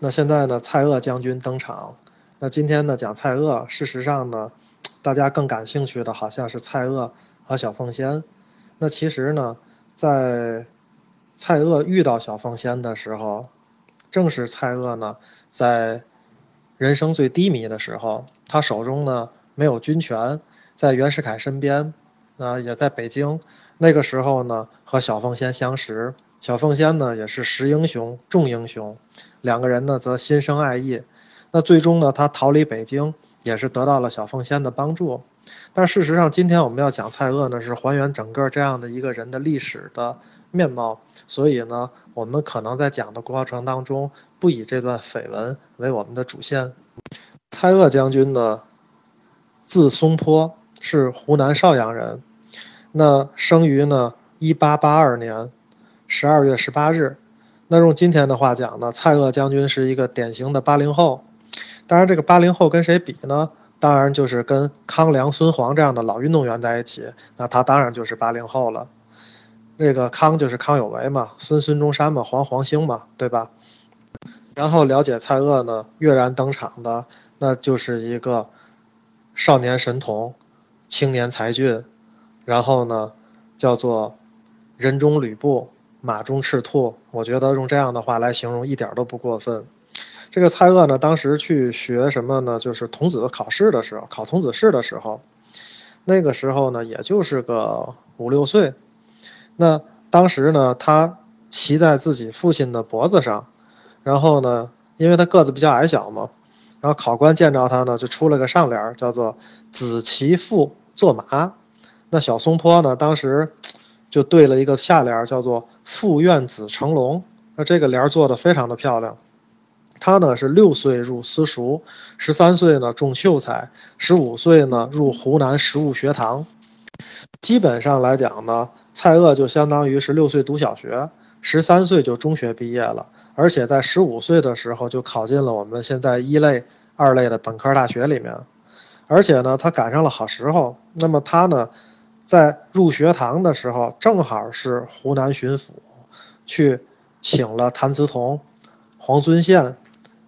那现在呢，蔡锷将军登场。那今天呢，讲蔡锷，事实上呢，大家更感兴趣的好像是蔡锷和小凤仙。那其实呢，在蔡锷遇到小凤仙的时候，正是蔡锷呢在人生最低迷的时候，他手中呢没有军权，在袁世凯身边，啊，也在北京。那个时候呢，和小凤仙相识。小凤仙呢，也是识英雄重英雄，两个人呢则心生爱意。那最终呢，他逃离北京，也是得到了小凤仙的帮助。但事实上，今天我们要讲蔡锷呢，是还原整个这样的一个人的历史的面貌。所以呢，我们可能在讲的过程当中，不以这段绯闻为我们的主线。蔡锷将军呢，字松坡，是湖南邵阳人。那生于呢一八八二年。十二月十八日，那用今天的话讲呢，蔡锷将军是一个典型的八零后。当然，这个八零后跟谁比呢？当然就是跟康梁、孙黄这样的老运动员在一起，那他当然就是八零后了。那个康就是康有为嘛，孙孙中山嘛，黄黄兴嘛，对吧？然后了解蔡锷呢，跃然登场的那就是一个少年神童、青年才俊，然后呢，叫做人中吕布。马中赤兔，我觉得用这样的话来形容一点都不过分。这个蔡锷呢，当时去学什么呢？就是童子考试的时候，考童子试的时候，那个时候呢，也就是个五六岁。那当时呢，他骑在自己父亲的脖子上，然后呢，因为他个子比较矮小嘛，然后考官见着他呢，就出了个上联，叫做“子骑父坐马”。那小松坡呢，当时。就对了一个下联，叫做“父愿子成龙”。那这个联做的非常的漂亮。他呢是六岁入私塾，十三岁呢中秀才，十五岁呢入湖南实物学堂。基本上来讲呢，蔡锷就相当于是六岁读小学，十三岁就中学毕业了，而且在十五岁的时候就考进了我们现在一类、二类的本科大学里面。而且呢，他赶上了好时候。那么他呢？在入学堂的时候，正好是湖南巡抚去请了谭嗣同、黄遵宪、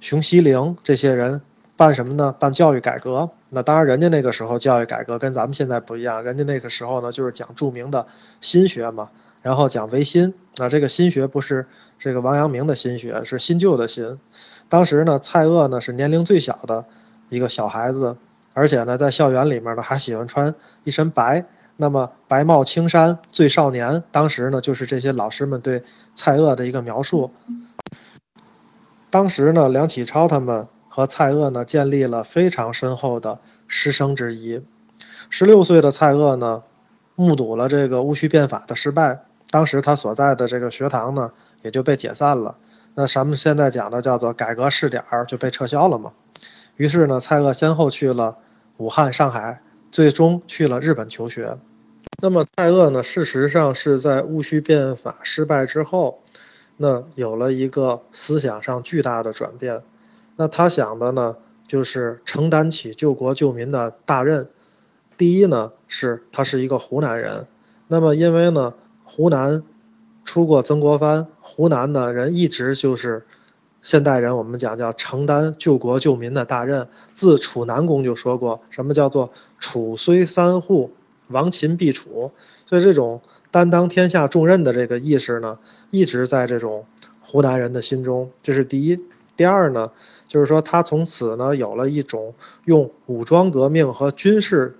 熊希龄这些人办什么呢？办教育改革。那当然，人家那个时候教育改革跟咱们现在不一样，人家那个时候呢就是讲著名的新学嘛，然后讲维新。那这个新学不是这个王阳明的新学，是新旧的新。当时呢，蔡锷呢是年龄最小的一个小孩子，而且呢在校园里面呢还喜欢穿一身白。那么白帽青衫最少年，当时呢就是这些老师们对蔡锷的一个描述。当时呢，梁启超他们和蔡锷呢建立了非常深厚的师生之谊。十六岁的蔡锷呢，目睹了这个戊戌变法的失败，当时他所在的这个学堂呢也就被解散了。那咱们现在讲的叫做改革试点儿就被撤销了嘛。于是呢，蔡锷先后去了武汉、上海。最终去了日本求学。那么蔡锷呢？事实上是在戊戌变法失败之后，那有了一个思想上巨大的转变。那他想的呢，就是承担起救国救民的大任。第一呢，是他是一个湖南人。那么因为呢，湖南出过曾国藩，湖南的人一直就是。现代人，我们讲叫承担救国救民的大任。自楚南公就说过，什么叫做“楚虽三户，亡秦必楚”。所以，这种担当天下重任的这个意识呢，一直在这种湖南人的心中。这是第一。第二呢，就是说他从此呢，有了一种用武装革命和军事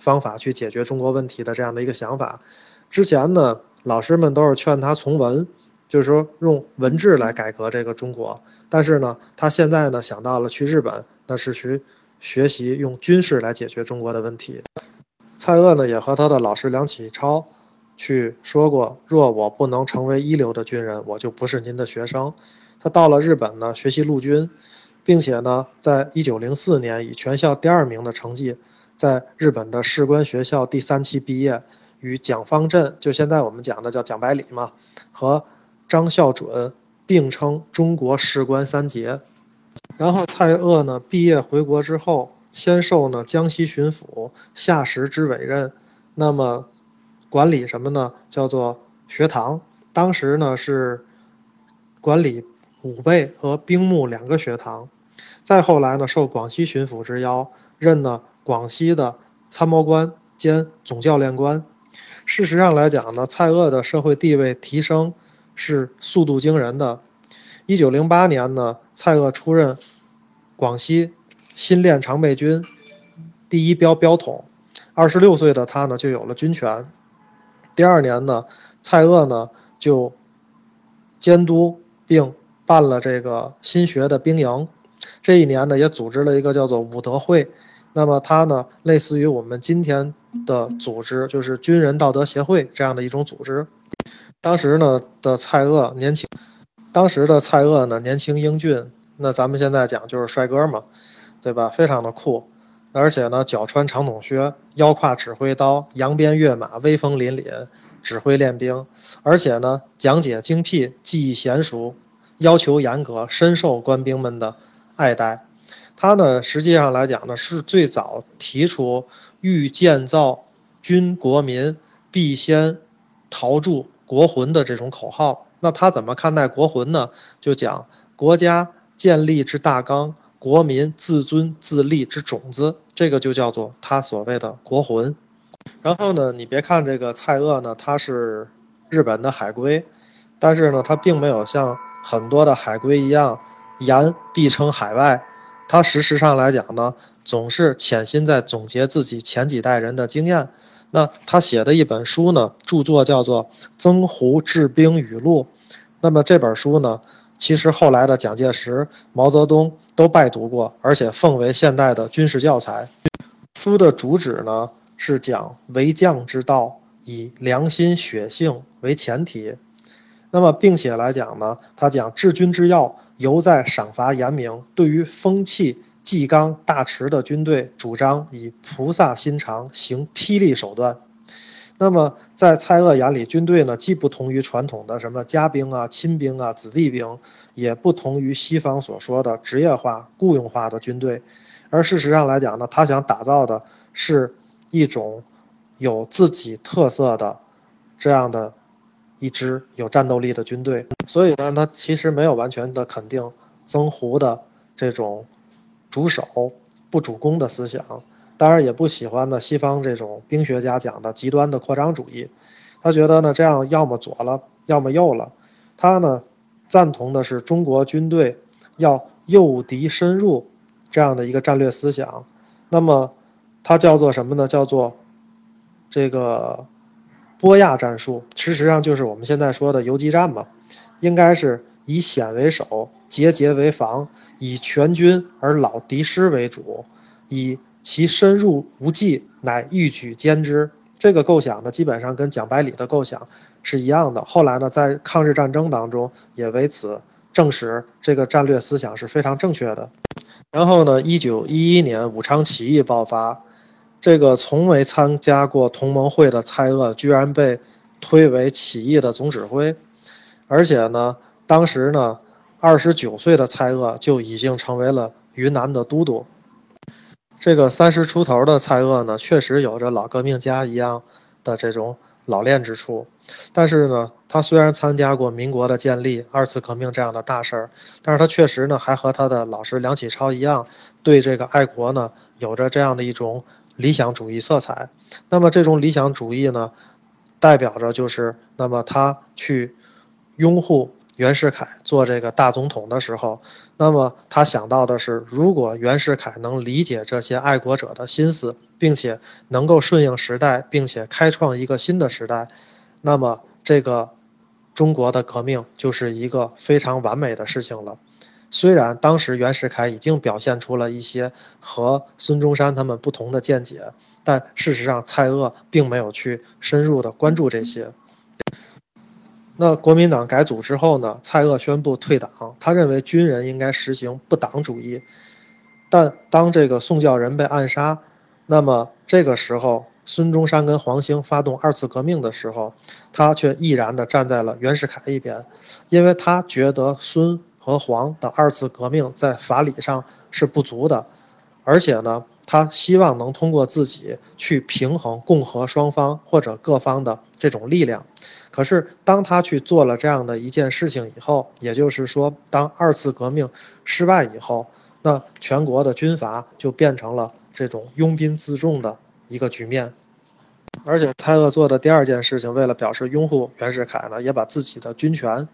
方法去解决中国问题的这样的一个想法。之前呢，老师们都是劝他从文。就是说，用文治来改革这个中国，但是呢，他现在呢想到了去日本，那是去学习用军事来解决中国的问题。蔡锷呢也和他的老师梁启超去说过，若我不能成为一流的军人，我就不是您的学生。他到了日本呢学习陆军，并且呢，在一九零四年以全校第二名的成绩，在日本的士官学校第三期毕业，与蒋方震，就现在我们讲的叫蒋百里嘛，和。张孝准并称中国士官三杰，然后蔡锷呢毕业回国之后，先受呢江西巡抚夏时之委任，那么管理什么呢？叫做学堂。当时呢是管理武备和兵目两个学堂。再后来呢，受广西巡抚之邀，任呢广西的参谋官兼总教练官。事实上来讲呢，蔡锷的社会地位提升是速度惊人的。一九零八年呢，蔡锷出任广西新练常备军第一标标统。二十六岁的他呢，就有了军权。第二年呢，蔡锷呢就监督并办了这个新学的兵营。这一年呢，也组织了一个叫做武德会。那么他呢，类似于我们今天的组织，就是军人道德协会这样的一种组织。当时呢的蔡锷年轻，当时的蔡锷呢年轻英俊，那咱们现在讲就是帅哥嘛，对吧？非常的酷。而且呢，脚穿长筒靴，腰挎指挥刀，扬鞭跃马，威风凛凛，指挥练兵。而且呢，讲解精辟，技艺娴熟，要求严格，深受官兵们的爱戴。他呢，实际上来讲呢，是最早提出“欲建造军国民，必先陶铸国魂”的这种口号。那他怎么看待国魂呢？就讲国家建立之大纲。国民自尊自立之种子，这个就叫做他所谓的国魂。然后呢，你别看这个蔡锷呢，他是日本的海归，但是呢，他并没有像很多的海归一样言必称海外。他事实上来讲呢，总是潜心在总结自己前几代人的经验。那他写的一本书呢，著作叫做《曾胡治兵语录》。那么这本书呢，其实后来的蒋介石、毛泽东。都拜读过，而且奉为现代的军事教材。书的主旨呢是讲为将之道，以良心血性为前提。那么，并且来讲呢，他讲治军之要，犹在赏罚严明。对于风气纪纲大池的军队，主张以菩萨心肠行霹雳手段。那么，在蔡锷眼里，军队呢既不同于传统的什么家兵啊、亲兵啊、子弟兵，也不同于西方所说的职业化、雇佣化的军队，而事实上来讲呢，他想打造的是一种有自己特色的这样的一支有战斗力的军队。所以呢，他其实没有完全的肯定曾胡的这种主守不主攻的思想。当然也不喜欢呢，西方这种兵学家讲的极端的扩张主义，他觉得呢这样要么左了，要么右了。他呢赞同的是中国军队要诱敌深入这样的一个战略思想。那么它叫做什么呢？叫做这个波亚战术，事实上就是我们现在说的游击战嘛。应该是以险为守，节节为防，以全军而老敌师为主，以。其深入无计，乃欲举歼之。这个构想呢，基本上跟蒋百里的构想是一样的。后来呢，在抗日战争当中，也为此证实这个战略思想是非常正确的。然后呢，一九一一年武昌起义爆发，这个从未参加过同盟会的蔡锷，居然被推为起义的总指挥，而且呢，当时呢，二十九岁的蔡锷就已经成为了云南的都督。这个三十出头的蔡锷呢，确实有着老革命家一样的这种老练之处，但是呢，他虽然参加过民国的建立、二次革命这样的大事儿，但是他确实呢，还和他的老师梁启超一样，对这个爱国呢，有着这样的一种理想主义色彩。那么这种理想主义呢，代表着就是，那么他去拥护。袁世凯做这个大总统的时候，那么他想到的是，如果袁世凯能理解这些爱国者的心思，并且能够顺应时代，并且开创一个新的时代，那么这个中国的革命就是一个非常完美的事情了。虽然当时袁世凯已经表现出了一些和孙中山他们不同的见解，但事实上蔡锷并没有去深入的关注这些。那国民党改组之后呢？蔡锷宣布退党，他认为军人应该实行不党主义。但当这个宋教仁被暗杀，那么这个时候孙中山跟黄兴发动二次革命的时候，他却毅然地站在了袁世凯一边，因为他觉得孙和黄的二次革命在法理上是不足的，而且呢，他希望能通过自己去平衡共和双方或者各方的这种力量。可是，当他去做了这样的一件事情以后，也就是说，当二次革命失败以后，那全国的军阀就变成了这种拥兵自重的一个局面。而且，蔡锷做的第二件事情，为了表示拥护袁世凯呢，也把自己的军权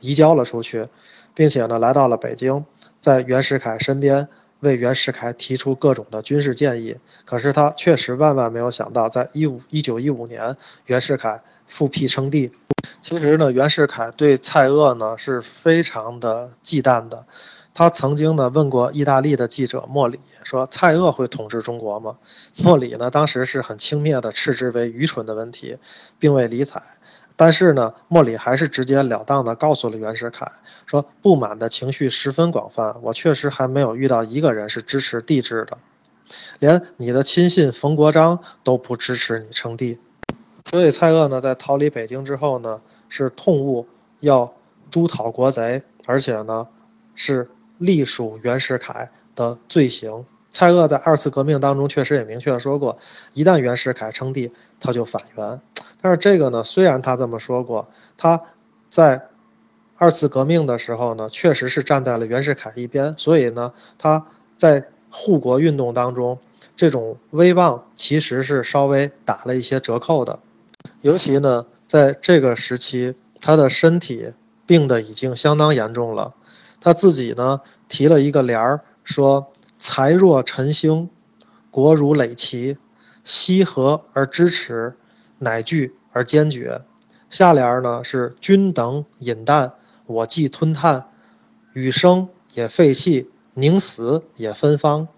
移交了出去，并且呢，来到了北京，在袁世凯身边为袁世凯提出各种的军事建议。可是，他确实万万没有想到，在一五一九一五年，袁世凯。复辟称帝，其实呢，袁世凯对蔡锷呢是非常的忌惮的。他曾经呢问过意大利的记者莫里说：“蔡锷会统治中国吗？”莫里呢当时是很轻蔑的斥之为愚蠢的问题，并未理睬。但是呢，莫里还是直截了当的告诉了袁世凯说：“不满的情绪十分广泛，我确实还没有遇到一个人是支持帝制的，连你的亲信冯国璋都不支持你称帝。”所以蔡锷呢，在逃离北京之后呢，是痛悟要诛讨国贼，而且呢，是隶属袁世凯的罪行。蔡锷在二次革命当中确实也明确说过，一旦袁世凯称帝，他就反袁。但是这个呢，虽然他这么说过，他在二次革命的时候呢，确实是站在了袁世凯一边，所以呢，他在护国运动当中，这种威望其实是稍微打了一些折扣的。尤其呢，在这个时期，他的身体病得已经相当严重了。他自己呢提了一个联儿，说：“才若晨星，国如垒棋，羲和而支持，乃惧而坚决。”下联呢是：“君等饮弹，我既吞炭，与生也废弃，宁死也芬芳。”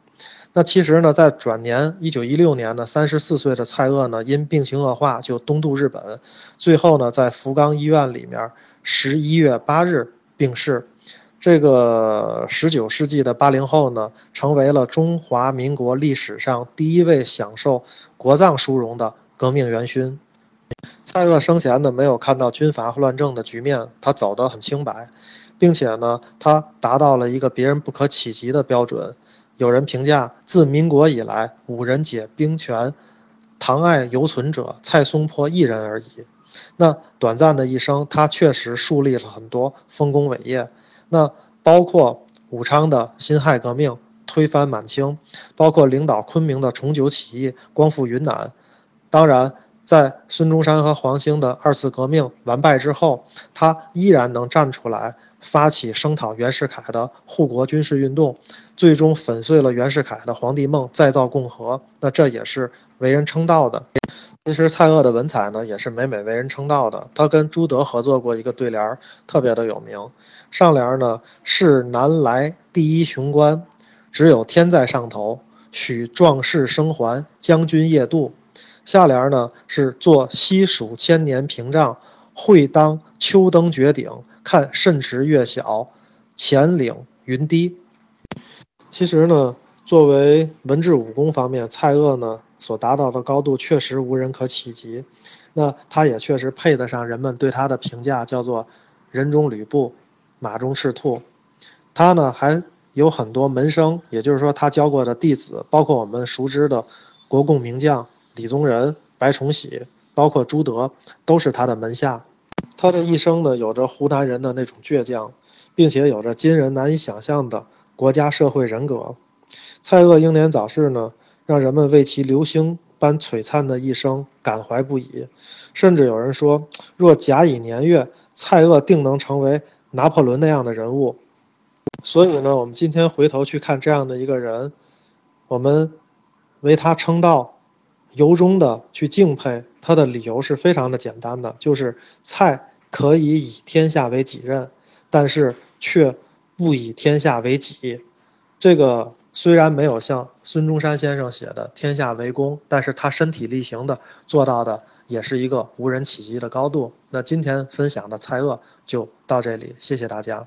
那其实呢，在转年一九一六年呢，三十四岁的蔡锷呢，因病情恶化就东渡日本，最后呢，在福冈医院里面十一月八日病逝。这个十九世纪的八零后呢，成为了中华民国历史上第一位享受国葬殊荣的革命元勋。蔡锷生前呢，没有看到军阀乱政的局面，他走得很清白，并且呢，他达到了一个别人不可企及的标准。有人评价，自民国以来，五人解兵权，唐爱犹存者，蔡松坡一人而已。那短暂的一生，他确实树立了很多丰功伟业。那包括武昌的辛亥革命，推翻满清；包括领导昆明的重九起义，光复云南。当然，在孙中山和黄兴的二次革命完败之后，他依然能站出来。发起声讨袁世凯的护国军事运动，最终粉碎了袁世凯的皇帝梦，再造共和。那这也是为人称道的。其实蔡锷的文采呢，也是每每为人称道的。他跟朱德合作过一个对联，特别的有名。上联呢是南来第一雄关，只有天在上头，许壮士生还，将军夜渡。下联呢是坐西蜀千年屏障，会当秋登绝顶。看甚池月小，前岭云低。其实呢，作为文治武功方面，蔡锷呢所达到的高度确实无人可企及。那他也确实配得上人们对他的评价，叫做“人中吕布，马中赤兔”。他呢还有很多门生，也就是说他教过的弟子，包括我们熟知的国共名将李宗仁、白崇禧，包括朱德，都是他的门下。他的一生呢，有着湖南人的那种倔强，并且有着今人难以想象的国家社会人格。蔡锷英年早逝呢，让人们为其流星般璀璨的一生感怀不已。甚至有人说，若甲乙年月，蔡锷定能成为拿破仑那样的人物。所以呢，我们今天回头去看这样的一个人，我们为他称道。由衷的去敬佩他的理由是非常的简单的，就是蔡可以以天下为己任，但是却不以天下为己。这个虽然没有像孙中山先生写的“天下为公”，但是他身体力行的做到的也是一个无人企及的高度。那今天分享的蔡锷就到这里，谢谢大家。